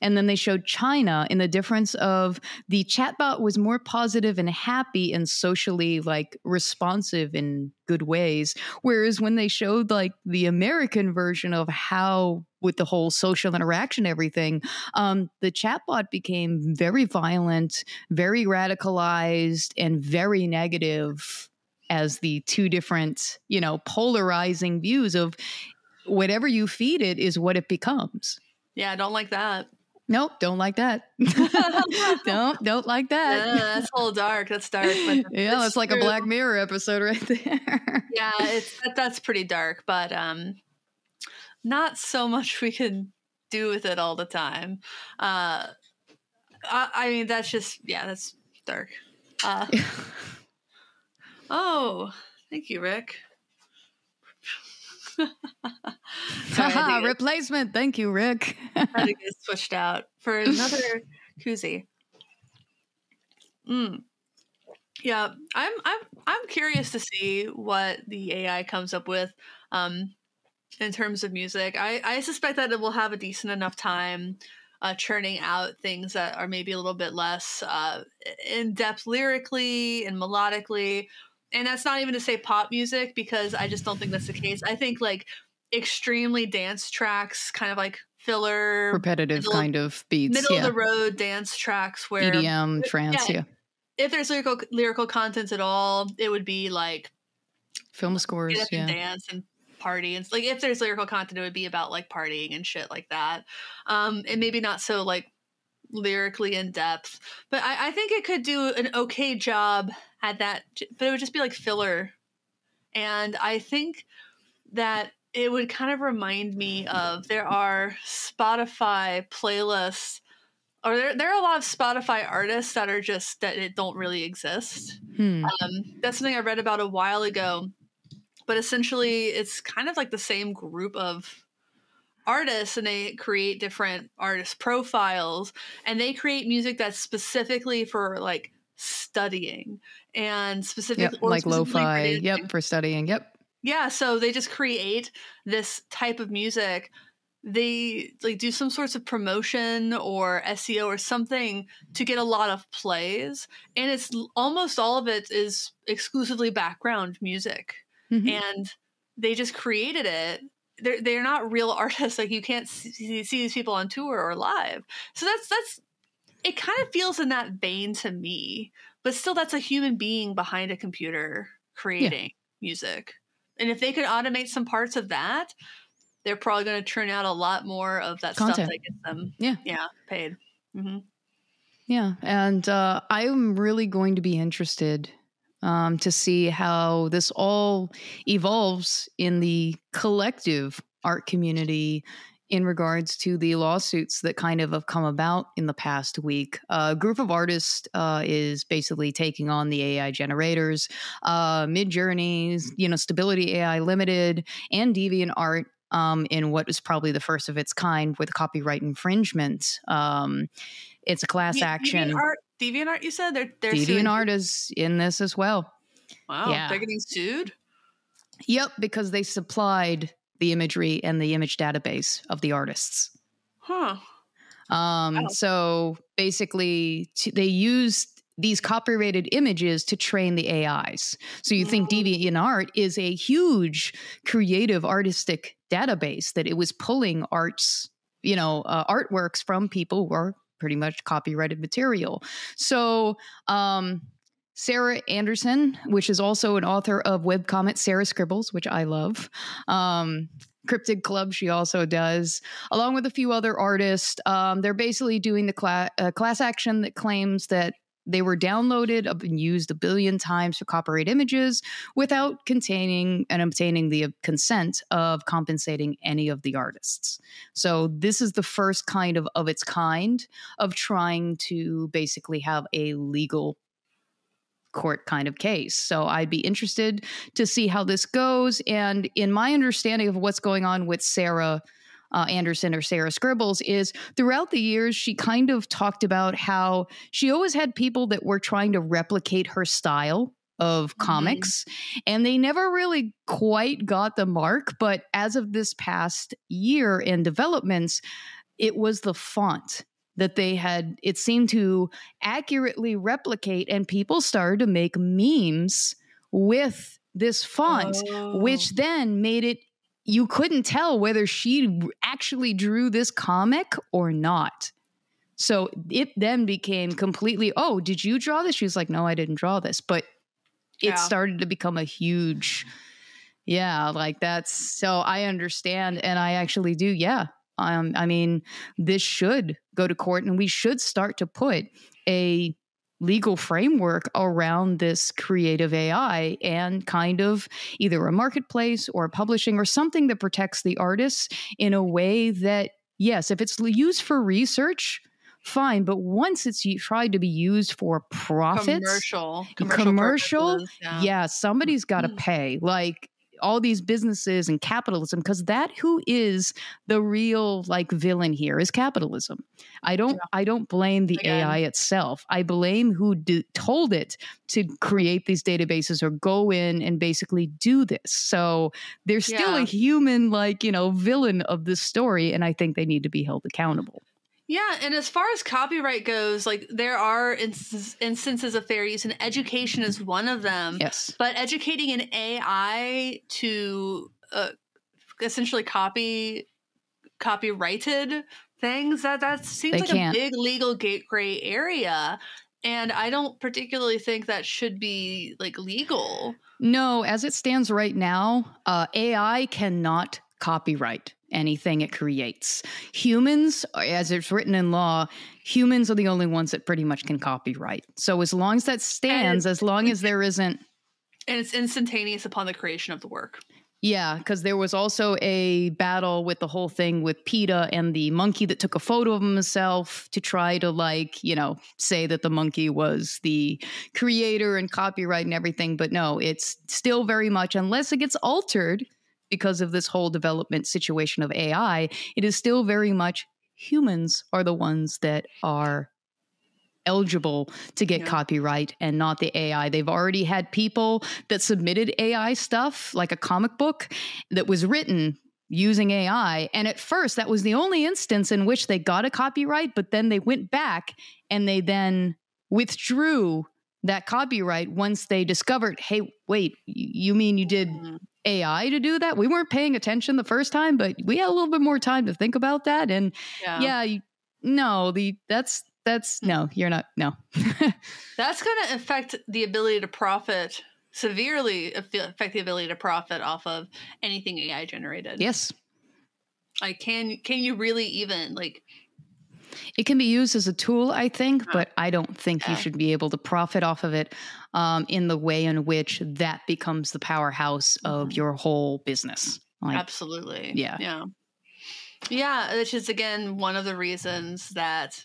And then they showed China in the difference of the chatbot was more positive and happy and socially like responsive in good ways. Whereas when they showed like the American version of how with the whole social interaction, everything, um, the chatbot became very violent, very radicalized, and very negative as the two different, you know, polarizing views of whatever you feed it is what it becomes. Yeah, I don't like that. Nope, don't like that. *laughs* don't don't like Yeah, *laughs* that. that's a little dark. That's dark. *laughs* Yeah, it's like a. Black Mirror episode right there. Yeah, it's that, that's pretty dark, but um, not so much we can do with it all the time. Uh, I, I mean, that's just yeah, that's dark. Uh, oh, thank you, Rick. *laughs* Sorry, I Haha, had to get- replacement. Thank you, Rick. had to get switched out for *laughs* another koozie. Mm. Yeah, I'm I'm I'm curious to see what the AI comes up with um, in terms of music. I, I suspect that it will have a decent enough time uh, churning out things that are maybe a little bit less uh, in depth lyrically and melodically. And that's not even to say pop music because I just don't think that's the case. I think like extremely dance tracks, kind of like filler, Repetitive middle- kind of beats. middle yeah. of the road dance tracks where EDM, trance, yeah. yeah. if there's lyrical lyrical content at all, it would be like Film scores, and yeah. dance and party and like if there's lyrical content, it would be about like partying and shit like that. Um, and maybe not so like lyrically in depth, but I, I think it could do an okay job at that. But it would just be like filler, and I think that it would kind of remind me of there are Spotify playlists. Or there, there are a lot of Spotify artists that are just that it don't really exist. Hmm. Um, that's something I read about a while ago. But essentially, it's kind of like the same group of artists, and they create different artist profiles, and they create music that's specifically for like studying and specific Yep, like lo-fi. Yep, for studying. Yep. yeah, so they just create this type of music. They like do some sorts of promotion or SEO or something to get a lot of plays, and it's almost all of it is exclusively background music, Mhm. and they just created it. They're they're not real *laughs* artists. Like you can't see, see these people on tour or live. So that's that's it. Kind of feels in that vein to me, but still, that's a human being behind a computer creating music. And if they could automate some parts of that, they're probably going to turn out a lot more of that stuff Content. that gets them, Yeah. yeah, paid. hmm Yeah, and uh, I'm really going to be interested um, to see how this all evolves in the collective art community in regards to the lawsuits that kind of have come about in the past week. a group of artists uh, is basically taking on the AI generators, uh, Midjourneys, you know, Stability AI Limited, and DeviantArt. Um, in what is probably the first of its kind with copyright infringement. Um, it's a class action. DeviantArt, DeviantArt, you said they're they're DeviantArt is in this as well. Wow, yeah. they're getting sued. Yep, because they supplied the imagery and the image database of the artists. Huh. Um, Wow. So basically, t- they used these copyrighted images to train the AIs. So you think Oh. DeviantArt is a huge creative artistic database that it was pulling arts, you know, uh, artworks from people who are pretty much copyrighted material. So um, Sarah Andersen, which is also an author of webcomic Sarah Scribbles, which I love. Um, Cryptid Club, she also does, along with a few other artists. Um, they're basically doing the cla- uh, class action that claims that they were downloaded and used a billion times for copyright images without containing and obtaining the consent of compensating any of the artists. So this is the first kind of of its kind of trying to basically have a legal court kind of case. So I'd be interested to see how this goes. And in my understanding of what's going on with Sarah uh, Andersen or Sarah Scribbles is throughout the years, she kind of talked about how she always had people that were trying to replicate her style of mm-hmm. comics and they never really quite got the mark but as of this past year in developments it was the font that they had it seemed to accurately replicate and people started to make memes with this font oh. which then made it you couldn't tell whether she actually drew this comic or not so it then became completely oh did you draw this she was like no i didn't draw this but it yeah. started to become a huge yeah like that's so i understand and i actually do yeah um, I mean, this should go to court and we should start to put a legal framework around this creative AI and kind of either a marketplace or publishing or something that protects the artists in a way that, yes, if it's used for research, fine. But once it's tried to be used for profits, commercial, commercial, commercial yeah. yeah. somebody's got to mm. pay. Like all these businesses and capitalism because that who is the real like villain here is capitalism i don't yeah. i don't blame the Again. ai itself i blame who d- told it to create these databases or go in and basically do this so there's still yeah. a human like you know villain of this story and i think they need to be held accountable yeah, and as far as copyright goes, like there are instances, instances of fair use, and education is one of them. Yes, but educating an AI to uh, essentially copy copyrighted things that that seems they like can't. a big legal gate gray area and i don't particularly think that should be like legal no as it stands right now uh, ai cannot copyright anything it creates. Humans, as it's written in law, humans are the only ones that pretty much can copyright. So as long as that stands, as long as there isn't. And it's instantaneous upon the creation of the work. Yeah, because there was also a battle with the whole thing with PETA and the monkey that took a photo of himself to try to, like, you know, say that the monkey was the creator and copyright and everything. But no, it's still very much, unless it gets altered, because of this whole development situation of AI, it is still very much humans are the ones that are eligible to get yeah. copyright and not the AI. They've already had people that submitted AI stuff, like a comic book that was written using AI. And at first, that was the only instance in which they got a copyright, but then they went back and they then withdrew that copyright once they discovered, hey, wait, you mean you did mm-hmm. AI to do that? We weren't paying attention the first time, but we had a little bit more time to think about that. And yeah, yeah you, no, the that's that's no, you're not no. *laughs* that's going to affect the ability to profit severely affect the ability to profit off of anything AI generated. Yes. Like can can you really even like it can be used as a tool, I think, but I don't think you should be able to profit off of it um, in the way in which that becomes the powerhouse of mm-hmm. your whole business. Like, Absolutely. Yeah. Yeah. Yeah, which is again one of the reasons that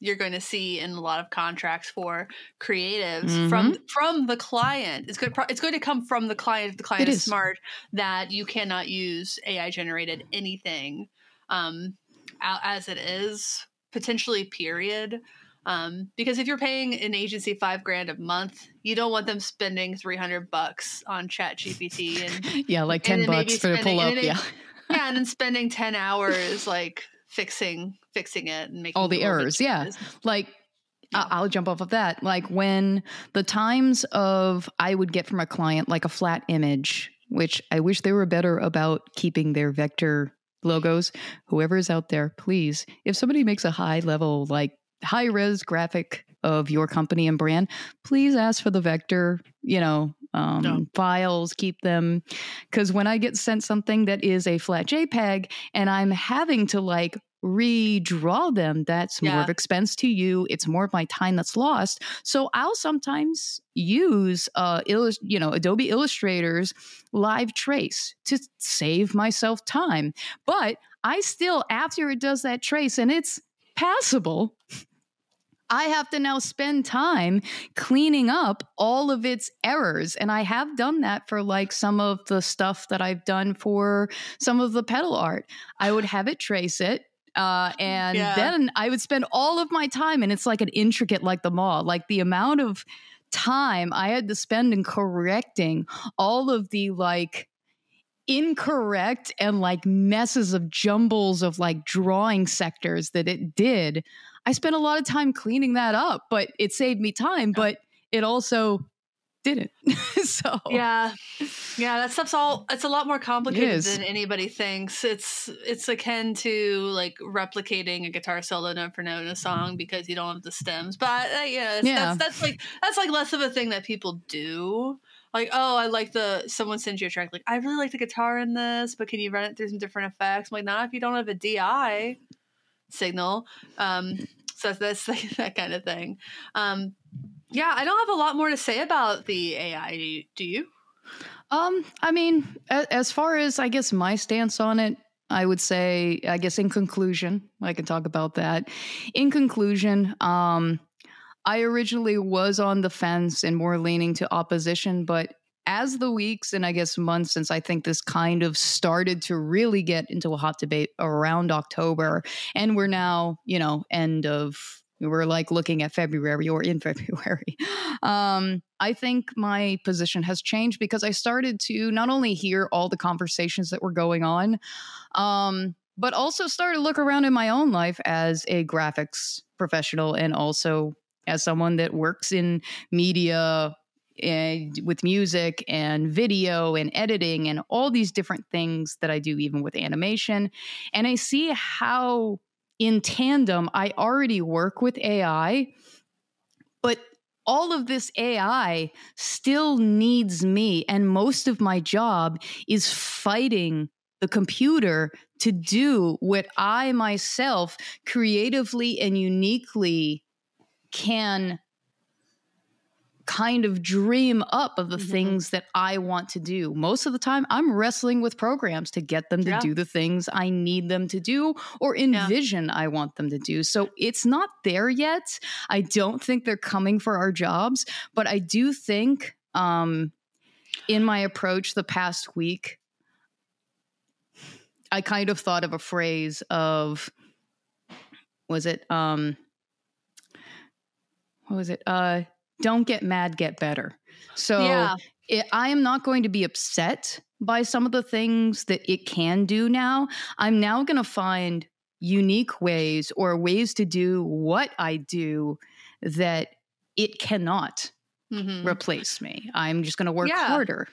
you're going to see in a lot of contracts for creatives mm-hmm. from from the client. It's good. It's going to come from the client. If the client is, is, smart, that you cannot use AI generated anything um, as it is potentially period. Um, because if you're paying an agency five grand a month, you don't want them spending 300 bucks on ChatGPT and *laughs* yeah, like 10 bucks for the pull up. Yeah. yeah. And then *laughs* spending 10 hours like fixing, fixing it and making all the errors. Yeah. Like, yeah. I'll jump off of that. Like when the times of I would get from a client like a flat image, which I wish they were better about keeping their vector logos, whoever is out there, please, if somebody makes a high level, like high res graphic of your company and brand, please ask for the vector, you know, um, no. files, keep them. Because when I get sent something that is a flat JPEG and I'm having to like redraw them, that's yeah. more of expense to you. It's more of my time that's lost. So I'll sometimes use, uh, illust- you know, Adobe Illustrator's live trace to save myself time. But I still, after it does that trace and it's passable, I have to now spend time cleaning up all of its errors. And I have done that for like some of the stuff that I've done for some of the pedal art. I would have it trace it. Uh, and yeah. then I would spend all of my time, and it's like an intricate, like the mall, like the amount of time I had to spend in correcting all of the like incorrect and like messes of jumbles of like drawing sectors that it did. I spent a lot of time cleaning that up, but it saved me time, but it also didn't. *laughs* so yeah, yeah, that stuff's all. It's a lot more complicated than anybody thinks. It's it's akin to like replicating a guitar solo note for note in a song because you don't have the stems. But uh, yeah, yeah, that's that's like that's like less of a thing that people do like, oh, I like the someone sends you a track like I really like the guitar in this, but can you run it through some different effects? I'm like, not if you don't have a DI signal. Um, so that's like *laughs* that kind of thing. Um, yeah, I don't have a lot more to say about the AI. Do you? Um, I mean, as far as I guess my stance on it, I would say, I guess in conclusion, I can talk about that. In conclusion, um, I originally was on the fence and more leaning to opposition, but as the weeks and I guess months since I think this kind of started to really get into a hot debate around October, and we're now, you know, end of we're like looking at February or in *laughs* February. Um, I think my position has changed because I started to not only hear all the conversations that were going on, um, but also started to look around in my own life as a graphics professional and also as someone that works in media and with music and video and editing and all these different things that I do, even with animation. And I see how in tandem I already work with AI, but all of this AI still needs me. And most of my job is fighting the computer to do what I myself creatively and uniquely can kind of dream up of the mm-hmm. things that I want to do. Most of the time, I'm wrestling with programs to get them to yeah. do the things I need them to do or envision yeah. I want them to do. So it's not there yet. I don't think they're coming for our jobs, but I do think um, in my approach the past week, I kind of thought of a phrase of, was it, um, what was it? Uh, don't get mad, get better. So yeah. it, I am not going to be upset by some of the things that it can do now. I'm now going to find unique ways or ways to do what I do that it cannot mm-hmm. replace me. I'm just going to work yeah, harder.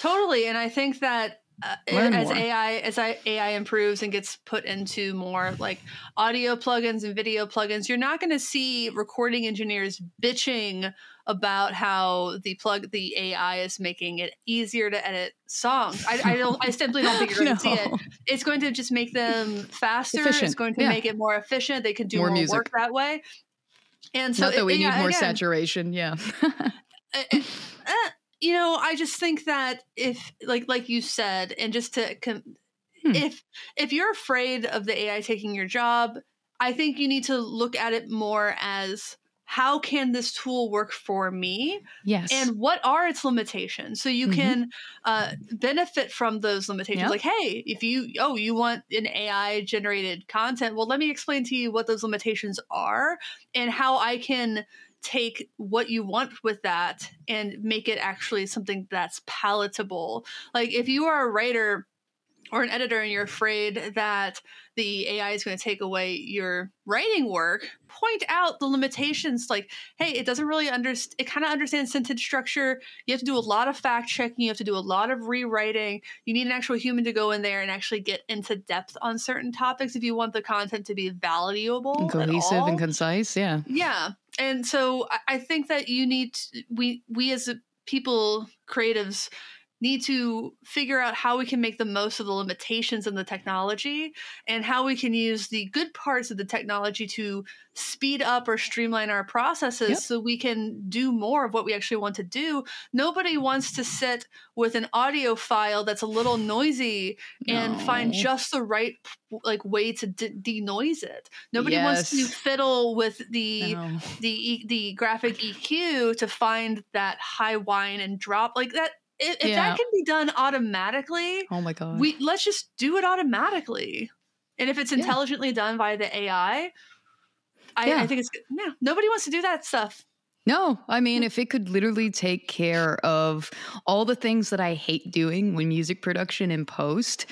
Totally. And I think that uh, as more. AI as I, AI improves and gets put into more like audio plugins and video plugins, you're not going to see recording engineers bitching about how the plug the AI is making it easier to edit songs. I, I don't. I simply don't think you're going to no. see it. It's going to just make them faster. Efficient. It's going to yeah. make it more efficient. They can do more, more work that way. And so, not that it, we need more again, saturation. Yeah. *laughs* uh, you know, I just think that if like like you said, and just to com- hmm. if if you're afraid of the AI taking your job, I think you need to look at it more as how can this tool work for me? Yes. And what are its limitations? So you mm-hmm. can uh, benefit from those limitations. Yep. Like, hey, if you, oh, you want an AI generated content, well, let me explain to you what those limitations are and how I can take what you want with that and make it actually something that's palatable. Like if you are a writer or an editor and you're afraid that the AI is going to take away your writing work, point out the limitations. Like, hey, it doesn't really understand, it kind of understands sentence structure. You have to do a lot of fact checking, you have to do a lot of rewriting. You need an actual human to go in there and actually get into depth on certain topics if you want the content to be valuable. And cohesive and concise, yeah. Yeah and so I, think that you need to, we we as people creatives need to figure out how we can make the most of the limitations in the technology and how we can use the good parts of the technology to speed up or streamline our processes Yep. so we can do more of what we actually want to do. Nobody wants to sit with an audio file that's a little noisy and find just the right like way to de- denoise it. Nobody wants to fiddle with the No. the the graphic EQ to find that high whine and drop like that. If, if Yeah. that can be done automatically, Oh my god. we let's just do it automatically. And if it's Yeah. intelligently done by the AI, I, Yeah. I think it's good. Yeah, nobody wants to do that stuff. No, I mean, if it could literally take care of all the things that I hate doing when music production and post,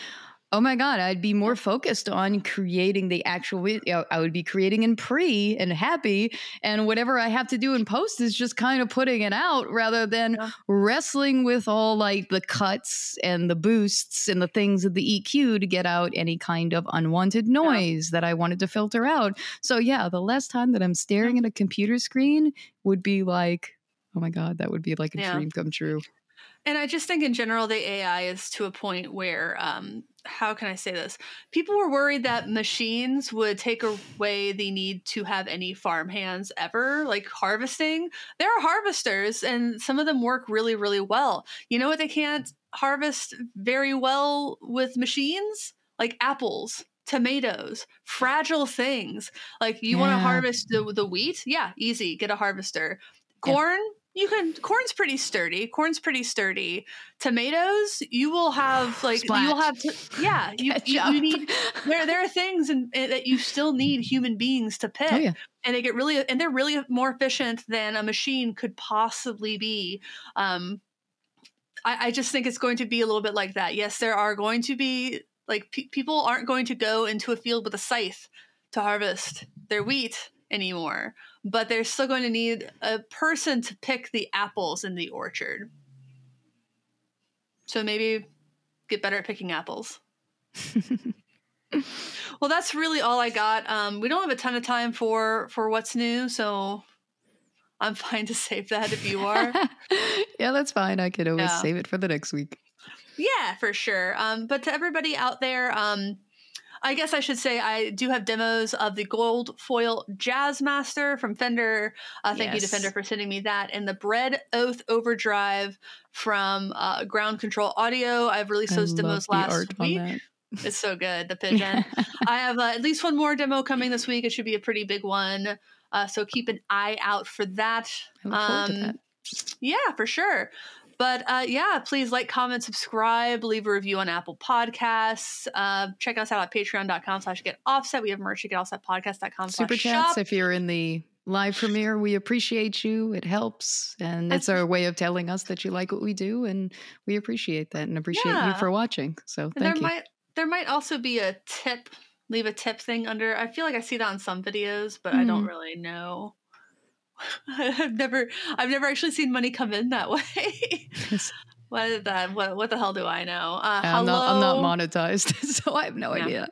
oh my God, I'd be more focused on creating the actual video. I would be creating in pre and happy. And whatever I have to do in post is just kind of putting it out rather than Yeah. wrestling with all like the cuts and the boosts and the things of the EQ to get out any kind of unwanted noise that I wanted to filter out. So, yeah, the last time that I'm staring at a computer screen would be like, oh my God, that would be like a Yeah. dream come true. And I just think in general, the AI is to a point where, um, how can I say this? People were worried that machines would take away the need to have any farm hands ever, like harvesting. There are harvesters, and some of them work really, really well. You know what they can't harvest very well with machines? Like apples. Tomatoes, fragile things. Like you want to harvest the, the wheat? Yeah, easy. Get a harvester. Yeah. You can corn's pretty sturdy. Corn's pretty sturdy. Tomatoes you will have *sighs* like you'll have to, yeah *laughs* you, you, you need there there are things in, in- that you still need human beings to pick. Oh, yeah. and they get really and they're really more efficient than a machine could possibly be. Um I, I just think it's going to be a little bit like that. Yes there are going to be like pe- people aren't going to go into a field with a scythe to harvest their wheat anymore but they're still going to need a person to pick the apples in the orchard. So maybe get better at picking apples. *laughs* well, that's really all I got. Um, we don't have a ton of time for for what's new, so I'm *laughs* fine to save that if you are. *laughs* yeah, that's fine. I could always Yeah. save it for the next week. Yeah, for sure. Um, but to everybody out there, um, I guess I should say I do have demos of the gold foil Jazzmaster from Fender. Uh, thank you to Fender for sending me that, and the Bread Oath Overdrive from uh, Ground Control Audio. I've released I those demos last week. It's so good, the *laughs* pigeon. I have uh, at least one more demo coming this week. It should be a pretty big one. Uh, so keep an eye out for that. I look forward to Um, that. Yeah, for sure. But uh, yeah, please like, comment, subscribe, leave a review on Apple Podcasts. Uh, check us out at patreon.com slash get offset. We have merch at getoffsetpodcast.com Super chats shop. if you're in the live premiere. We appreciate you. It helps. And it's our way of telling us that you like what we do. And we appreciate that and appreciate you for watching. So And thank there you. might there might also be a tip, leave a tip thing under. I feel like I see that on some videos, but I don't Mhm. really know. *laughs* I've never I've never actually seen money come in that *laughs* way. what is that? What what the hell do I know? Uh, I'm, hello, not, I'm not monetized, *laughs* so I have no idea.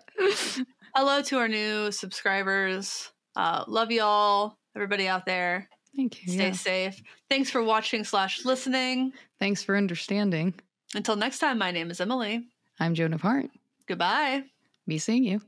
hello to our new subscribers. Uh, love y'all, everybody out there. Thank you. Stay yeah. safe. Thanks for watching slash listening. Thanks for understanding. Until next time, my name is Emily. I'm Joan of Heart. Goodbye. Be seeing you.